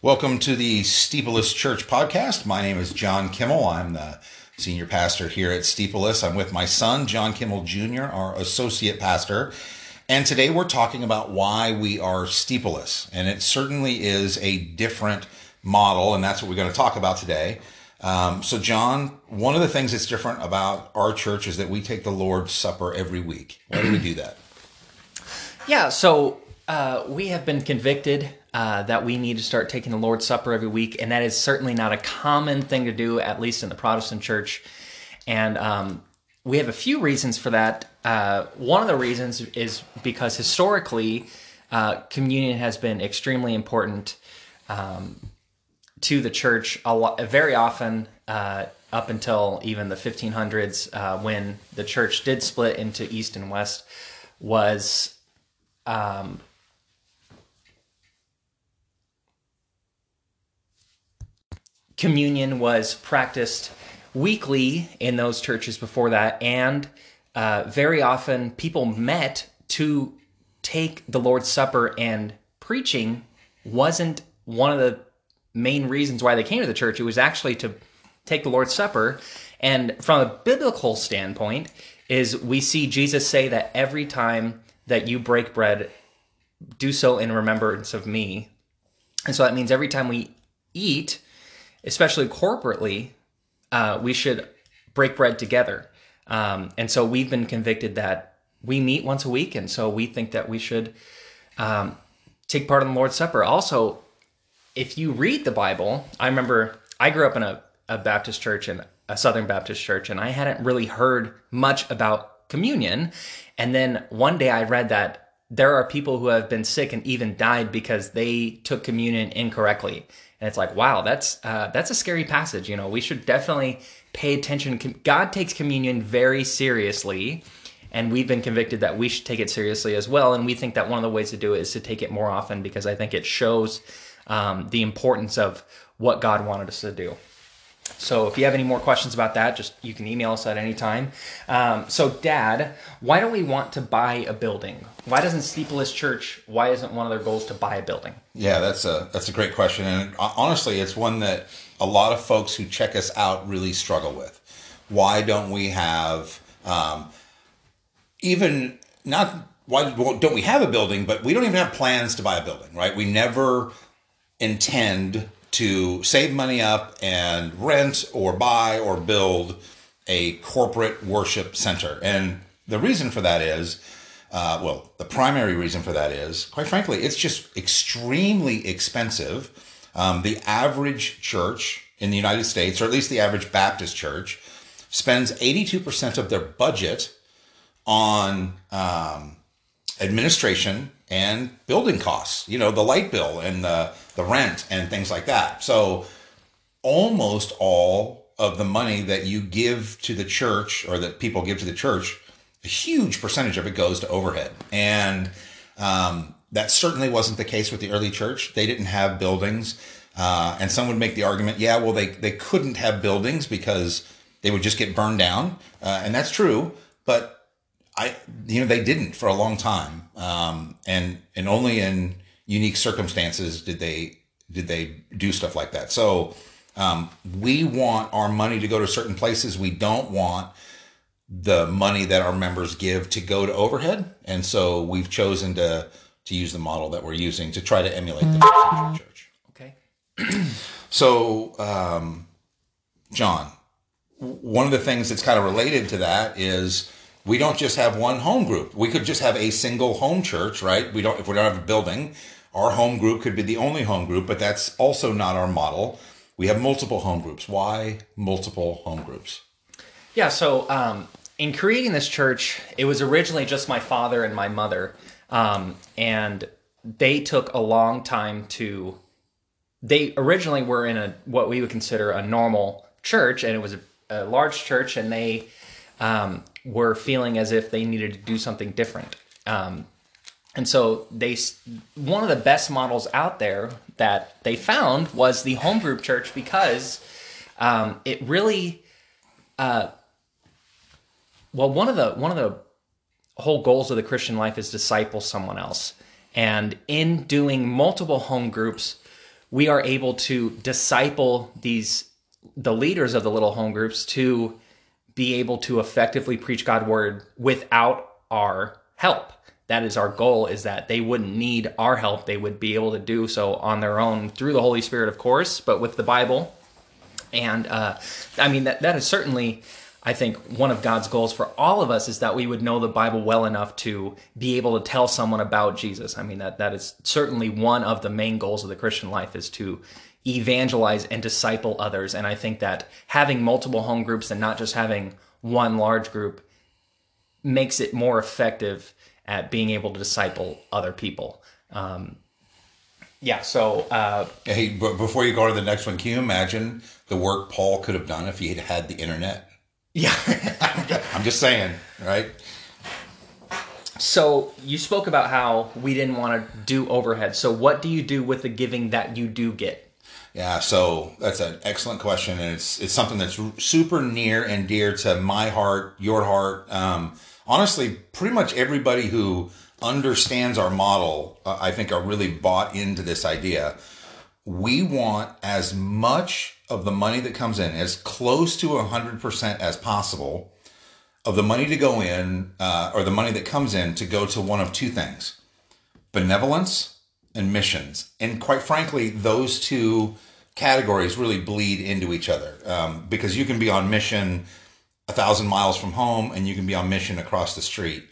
Welcome to the SteepleLess Church podcast. My name is John Kimmel. I'm the senior pastor here at SteepleLess. I'm with my son, John Kimmel Jr., our associate pastor. And today we're talking about why we are SteepleLess. And it certainly is a different model, and that's what we're going to talk about today. Um, so, John, one of the things that's different about our church is that we take the Lord's Supper every week. Why do we do that? Yeah, so uh, we have been convicted uh, that we need to start taking the Lord's Supper every week, and that is certainly not a common thing to do, at least in the Protestant church. And um, we have a few reasons for that. Uh, one of the reasons is because historically, uh, communion has been extremely important um, to the church. A lot, very often, uh, up until even the 1500s, uh, when the church did split into East and West, was um, communion was practiced weekly in those churches before that, and uh, very often people met to take the Lord's Supper, and preaching wasn't one of the main reasons why they came to the church. It was actually to take the Lord's Supper. And from a biblical standpoint, is we see Jesus say that every time that you break bread, do so in remembrance of me. And so that means every time we eat, especially corporately, uh, we should break bread together. Um, and so we've been convicted that we meet once a week, and so we think that we should um, take part in the Lord's Supper. Also, if you read the Bible, I remember I grew up in a, a Baptist church and a Southern Baptist church, and I hadn't really heard much about communion. And then one day I read that there are people who have been sick and even died because they took communion incorrectly. And it's like wow that's uh, that's a scary passage. You know we should definitely pay attention. God takes communion very seriously and we've been convicted that we should take it seriously as well. And we think that one of the ways to do it is to take it more often because i think it shows um, the importance of what god wanted us to do. So if you have any more questions about that, just you can email us at any time. Um, so, Dad, why don't we want to buy a building? Why doesn't SteepleLess Church? Why isn't one of their goals to buy a building? Yeah, that's a that's a great question, and honestly, it's one that a lot of folks who check us out really struggle with. Why don't we have um, even not why don't we have a building, but we don't even have plans to buy a building, right? We never intend to save money up and rent or buy or build a corporate worship center. And the reason for that is, uh, well, the primary reason for that is, quite frankly, it's just extremely expensive. Um, the average church in the United States, or at least the average Baptist church, spends 82% of their budget on um, administration and building costs, you know, the light bill and the, the rent and things like that. So almost all of the money that you give to the church or that people give to the church, a huge percentage of it goes to overhead. And um, that certainly wasn't the case with the early church. They didn't have buildings. Uh, and some would make the argument, yeah, well, they, they couldn't have buildings because they would just get burned down. Uh, and that's true. But I, you know, they didn't for a long time, um, and and only in unique circumstances did they did they do stuff like that. So um, we want our money to go to certain places. We don't want the money that our members give to go to overhead, and so we've chosen to to use the model that we're using to try to emulate the church. Okay. so, um, John, one of the things that's kind of related to that is we don't just have one home group. We could just have a single home church, right? We don't if we don't have a building, our home group could be the only home group, but that's also not our model. We have multiple home groups. Why multiple home groups? Yeah, so um, in creating this church, it was originally just my father and my mother, um, and they took a long time to. They originally were in a what we would consider a normal church, and it was a, a large church, and they um, were feeling as if they needed to do something different. Um, and so they one of the best models out there that they found was the home group church because um, it really uh, well one of the one of the whole goals of the Christian life is disciple someone else. And in doing multiple home groups, we are able to disciple these the leaders of the little home groups to be able to effectively preach God's word without our help. That is our goal is that they wouldn't need our help. They would be able to do so on their own through the Holy Spirit, of course, but with the Bible. And uh, I mean, that, that is certainly, I think, one of God's goals for all of us is that we would know the Bible well enough to be able to tell someone about Jesus. I mean, that, that is certainly one of the main goals of the Christian life is to evangelize and disciple others. And I think that having multiple home groups and not just having one large group makes it more effective at being able to disciple other people. Um, yeah, so. Uh, hey, but before you go to the next one, can you imagine the work Paul could have done if he had had the internet? Yeah. I'm just saying, right? So you spoke about how we didn't want to do overhead. So what do you do with the giving that you do get? Yeah, so that's an excellent question, and it's it's something that's super near and dear to my heart, your heart. Um, honestly, pretty much everybody who understands our model, uh, I think, are really bought into this idea. We want as much of the money that comes in, as close to 100% as possible, of the money to go in, uh, or the money that comes in, to go to one of two things benevolence and missions. And quite frankly, those two categories really bleed into each other um, because you can be on mission a thousand miles from home and you can be on mission across the street.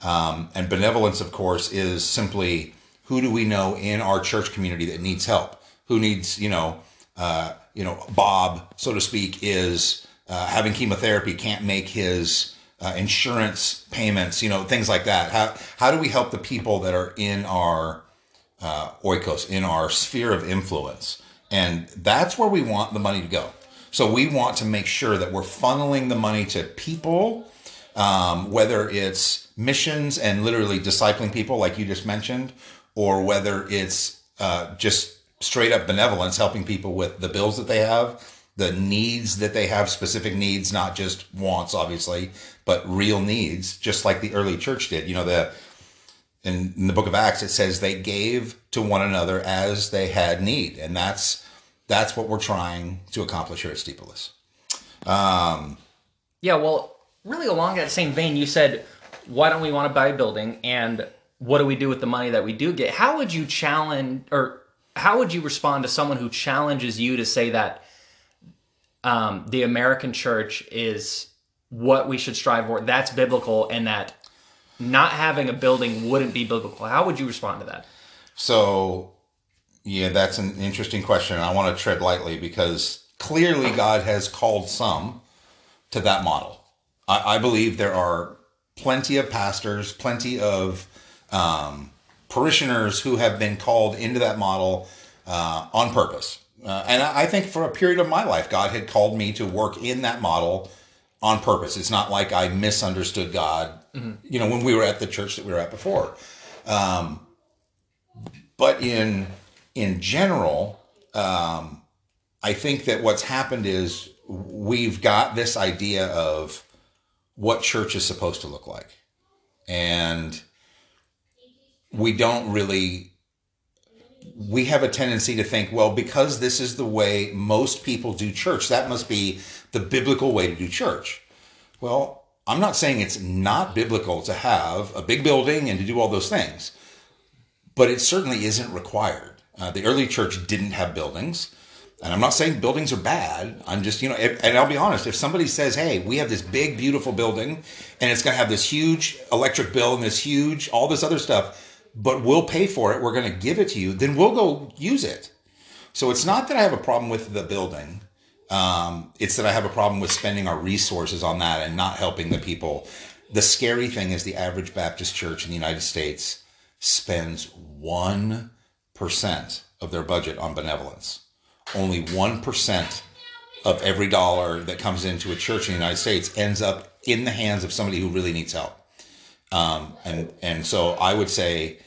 Um, and benevolence, of course, is simply who do we know in our church community that needs help? Who needs, you know, uh, you know, Bob, so to speak, is uh, having chemotherapy, can't make his uh, insurance payments, you know, things like that. How how do we help the people that are in our uh, oikos, in our sphere of influence? And that's where we want the money to go. So we want to make sure that we're funneling the money to people, um, whether it's missions and literally discipling people, like you just mentioned, or whether it's uh, just straight up benevolence, helping people with the bills that they have, the needs that they have, specific needs, not just wants, obviously, but real needs, just like the early church did. You know, the in, in the book of Acts, it says they gave to one another as they had need, and that's that's what we're trying to accomplish here at SteepleLess. Um, yeah, well, really along that same vein, you said, why don't we want to buy a building and what do we do with the money that we do get? How would you challenge or how would you respond to someone who challenges you to say that um, the American church is what we should strive for? That's biblical and that not having a building wouldn't be biblical. How would you respond to that? So yeah, that's an interesting question. I want to tread lightly because clearly God has called some to that model. I, I believe there are plenty of pastors, plenty of um, parishioners who have been called into that model uh, on purpose. Uh, and I, think for a period of my life, God had called me to work in that model on purpose. It's not like I misunderstood God, mm-hmm. you know, when we were at the church that we were at before. Um, but in in general, um, I think that what's happened is we've got this idea of what church is supposed to look like. And we don't really, we have a tendency to think, well, because this is the way most people do church, that must be the biblical way to do church. Well, I'm not saying it's not biblical to have a big building and to do all those things, but it certainly isn't required. Uh, the early church didn't have buildings. And I'm not saying buildings are bad. I'm just, you know, if, and I'll be honest, if somebody says, hey, we have this big, beautiful building and it's going to have this huge electric bill and this huge, all this other stuff, but we'll pay for it, we're going to give it to you, then we'll go use it. So it's not that I have a problem with the building. Um, it's that I have a problem with spending our resources on that and not helping the people. The scary thing is the average Baptist church in the United States spends one percent of their budget on benevolence. Only 1% of every dollar that comes into a church in the United States ends up in the hands of somebody who really needs help. Um, and, and so I would say,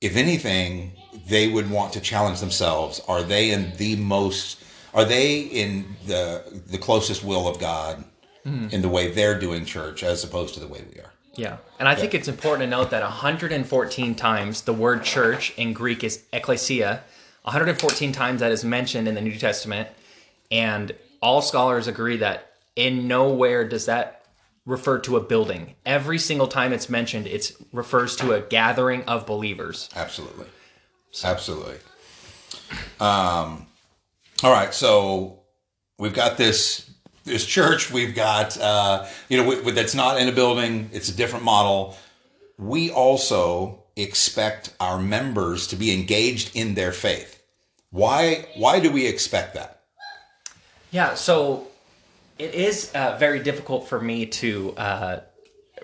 if anything, they would want to challenge themselves. Are they in the most, are they in the, the closest will of God mm. in the way they're doing church as opposed to the way we are? Yeah. And I think it's important to note that 114 times the word church in Greek is ecclesia. 114 times that is mentioned in the New Testament. And all scholars agree that in nowhere does that refer to a building. Every single time it's mentioned, it refers to a gathering of believers. Absolutely. Absolutely. Um, all right. So we've got this this church. We've got uh, you know w- that's not in a building. It's a different model. We also expect our members to be engaged in their faith. Why? Why do we expect that? Yeah. So it is uh, very difficult for me to uh,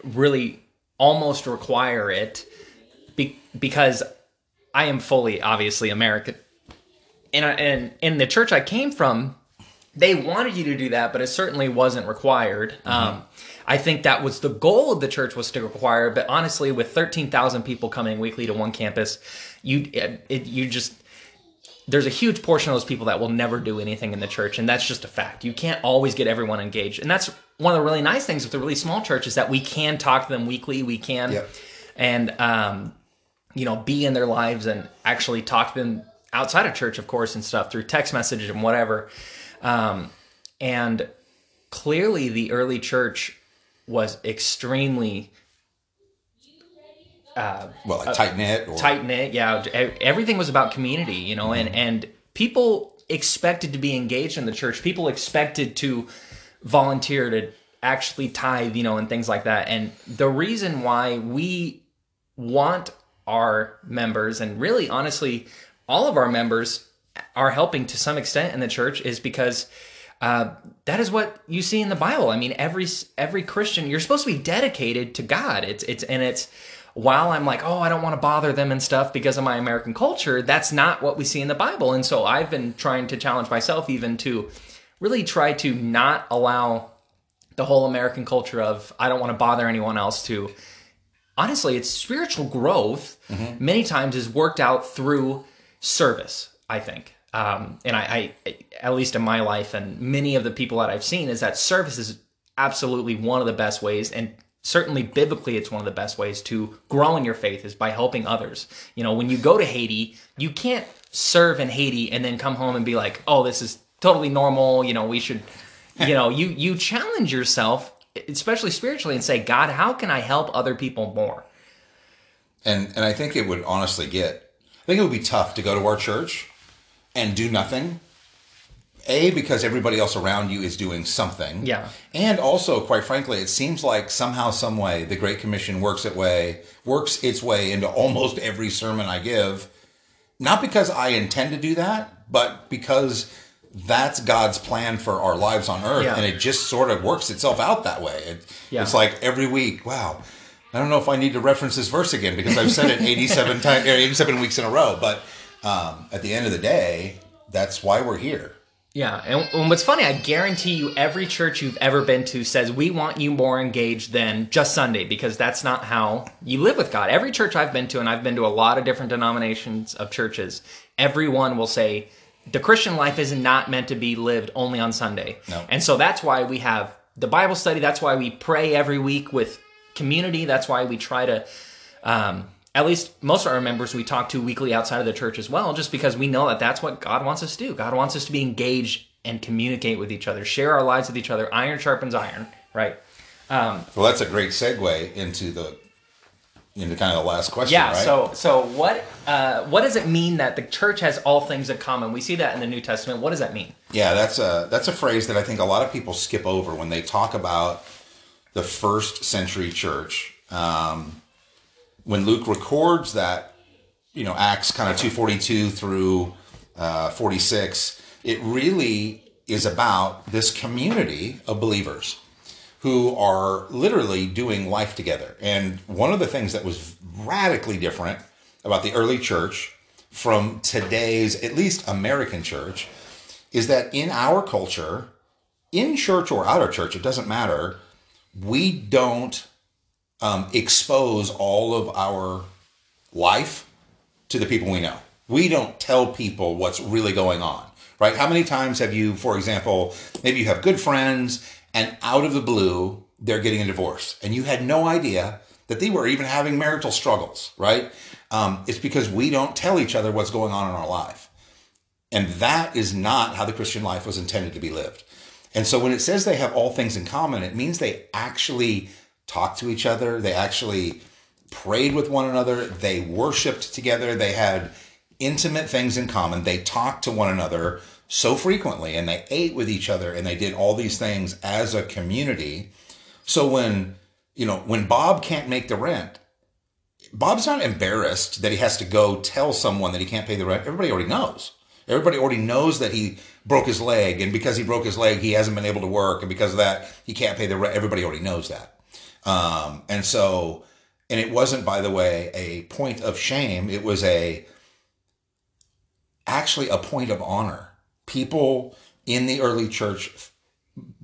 really almost require it be- because I am fully, obviously, American. And, I, and in the church I came from, they wanted you to do that, but it certainly wasn't required. Mm-hmm. Um, I think that was the goal of the church was to require, but honestly, with thirteen thousand people coming weekly to one campus, you it, you just there's a huge portion of those people that will never do anything in the church, and that's just a fact. You can't always get everyone engaged, and that's one of the really nice things with the really small church is that we can talk to them weekly. We can, yep. and um, you know, be in their lives and actually talk to them outside of church, of course, and stuff through text messages and whatever. Um, and clearly, the early church was extremely uh, well, like tight knit, tight knit. Yeah, everything was about community, you know, mm-hmm. and and people expected to be engaged in the church. People expected to volunteer to actually tithe, you know, and things like that. And the reason why we want our members, and really, honestly, all of our members are helping to some extent in the church, is because. Uh, that is what you see in the Bible. I mean, every every Christian, you're supposed to be dedicated to God. It's it's and it's while I'm like, oh, I don't want to bother them and stuff because of my American culture, that's not what we see in the Bible. And so I've been trying to challenge myself even to really try to not allow the whole American culture of I don't want to bother anyone else to honestly, it's spiritual growth mm-hmm. many times is worked out through service, I think. Um, and I, I, at least in my life and many of the people that I've seen, is that service is absolutely one of the best ways. And certainly biblically it's one of the best ways to grow in your faith is by helping others. You know when you go to haiti you can't serve in haiti and then come home and be like oh this is totally normal. You know we should you know you you challenge yourself especially spiritually and say god how can i help other people more? And and i think it would honestly get i think it would be tough to go to our church and do nothing a because everybody else around you is doing something. Yeah. And also quite frankly it seems like somehow some way the great commission works its way works its way into almost every sermon i give. Not because i intend to do that but because that's god's plan for our lives on earth yeah. and it just sort of works itself out that way. It, yeah. it's like every week wow i don't know if i need to reference this verse again because i've said it 87 times 87 weeks in a row but um, at the end of the day that's why we're here yeah, and, and, what's funny, I guarantee you, every church you've ever been to says we want you more engaged than just Sunday because that's not how you live with God. Every church I've been to, and I've been to a lot of different denominations of churches, everyone will say the Christian life is not meant to be lived only on Sunday. No. And so that's why we have the Bible study. That's why we pray every week with community. That's why we try to um, at least most of our members we talk to weekly outside of the church as well, just because we know that that's what God wants us to do. God wants us to be engaged and communicate with each other, share our lives with each other. Iron sharpens iron, right? Um, well, that's a great segue into the into kind of the last question. Yeah. Right? So, so what uh, what does it mean that the church has all things in common? We see that in the New Testament. What does that mean? Yeah, that's a that's a phrase that I think a lot of people skip over when they talk about the first century church. Um, when Luke records that, you know, Acts kind of 242 through uh, 46, it really is about this community of believers who are literally doing life together. And one of the things that was radically different about the early church from today's, at least American church, is that in our culture, in church or out of church, it doesn't matter, we don't um, expose all of our life to the people we know. We don't tell people what's really going on, right? How many times have you, for example, maybe you have good friends and out of the blue, they're getting a divorce and you had no idea that they were even having marital struggles, right? Um, it's because we don't tell each other what's going on in our life. And that is not how the Christian life was intended to be lived. And so when it says they have all things in common, it means they actually talked to each other. They actually prayed with one another. They worshiped together. They had intimate things in common. They talked to one another so frequently and they ate with each other and they did all these things as a community. So when, you know, when Bob can't make the rent, Bob's not embarrassed that he has to go tell someone that he can't pay the rent. Everybody already knows. Everybody already knows that he broke his leg, and because he broke his leg, he hasn't been able to work, and because of that, he can't pay the rent. Everybody already knows that. Um, and so, and it wasn't, by the way, a point of shame. It was a actually a point of honor. People in the early church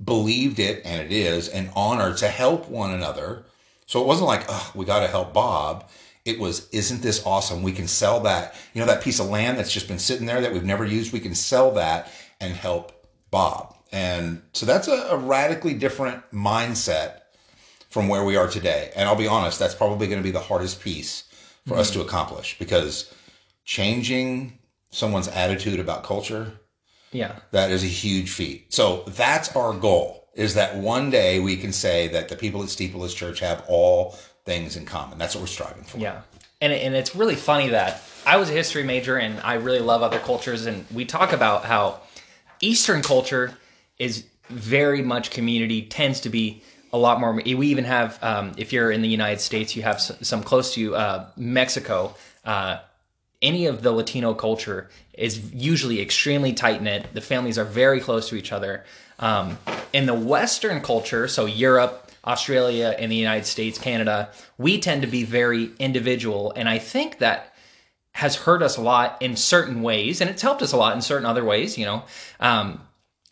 believed it, and it is an honor to help one another. So it wasn't like, oh, we got to help Bob. It was, isn't this awesome? We can sell that. You know, that piece of land that's just been sitting there that we've never used, we can sell that and help Bob. And so that's a, a radically different mindset from where we are today. And I'll be honest, that's probably going to be the hardest piece for mm-hmm. us to accomplish because changing someone's attitude about culture, yeah, that is a huge feat. So that's our goal is that one day we can say that the people at Steepleless Church have all things in common. That's what we're striving for. Yeah. And, and it's really funny that I was a history major and I really love other cultures. And we talk about how Eastern culture is very much community, tends to be a lot more. We even have, um, if you're in the United States, you have some close to uh, Mexico. Uh, any of the Latino culture is usually extremely tight knit. The families are very close to each other. Um, in the Western culture, so Europe, Australia, and the United States, Canada, we tend to be very individual. And I think that has hurt us a lot in certain ways, and it's helped us a lot in certain other ways, you know. Um,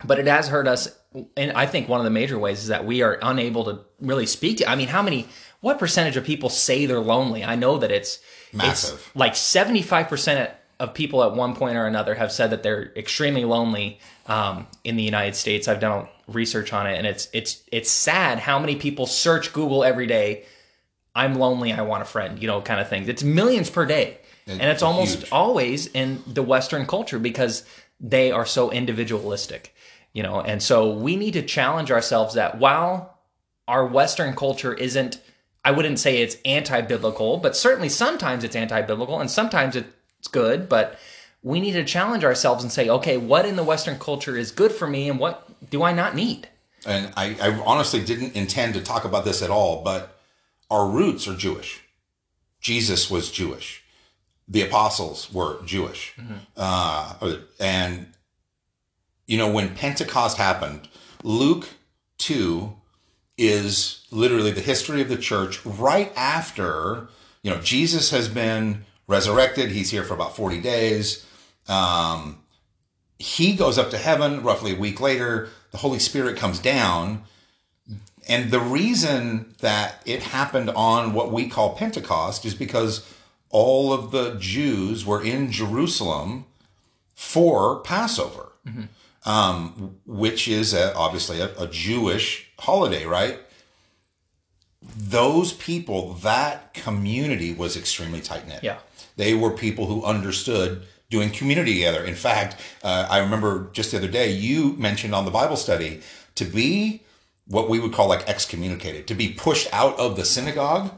but it has hurt us. And I think one of the major ways is that we are unable to really speak to. I mean, how many, what percentage of people say they're lonely? I know that it's massive. It's like 75% of people at one point or another have said that they're extremely lonely um, in the United States. I've done research on it, and it's it's it's sad how many people search Google every day. I'm lonely. I want a friend. You know, kind of thing. It's millions per day, and it's almost huge. always in the Western culture because they are so individualistic. You know, and so we need to challenge ourselves that while our Western culture isn't I wouldn't say it's anti-biblical, but certainly sometimes it's anti-biblical and sometimes it's good, but we need to challenge ourselves and say, okay, what in the Western culture is good for me and what do I not need? And I, I honestly didn't intend to talk about this at all, but our roots are Jewish. Jesus was Jewish. The apostles were Jewish. Mm-hmm. Uh, and, you know, when Pentecost happened, Luke 2 is literally the history of the church right after, you know, Jesus has been resurrected. He's here for about 40 days. Um, he goes up to heaven roughly a week later. The Holy Spirit comes down. And the reason that it happened on what we call Pentecost is because all of the Jews were in Jerusalem for Passover, mm-hmm. Um, which is a, obviously a, a Jewish holiday, right? Those people, that community was extremely tight knit. Yeah. They were people who understood doing community together. In fact, uh, I remember just the other day you mentioned on the Bible study to be what we would call like excommunicated, to be pushed out of the synagogue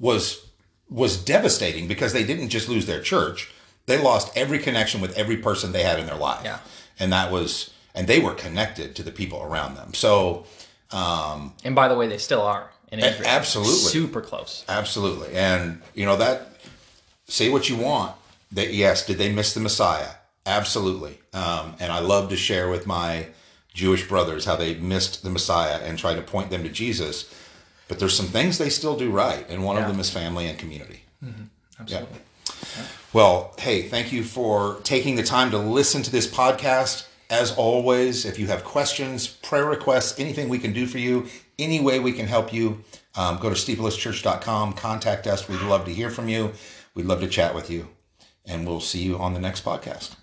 was was devastating because they didn't just lose their church, they lost every connection with every person they had in their life. Yeah. And that was and they were connected to the people around them. So um and by the way, they still are. In Israel. Absolutely. Super close. Absolutely. And you know that say what you want. That yes, did they miss the Messiah? Absolutely. Um, and I love to share with my Jewish brothers how they missed the Messiah and try to point them to Jesus. But there's some things they still do right, and one yeah. of them is family and community. Mm-hmm. Absolutely. Yeah. Well, hey, thank you for taking the time to listen to this podcast. As always, if you have questions, prayer requests, anything we can do for you, any way we can help you, um, go to steeplelesschurch.com, contact us. We'd love to hear from you. We'd love to chat with you. And we'll see you on the next podcast.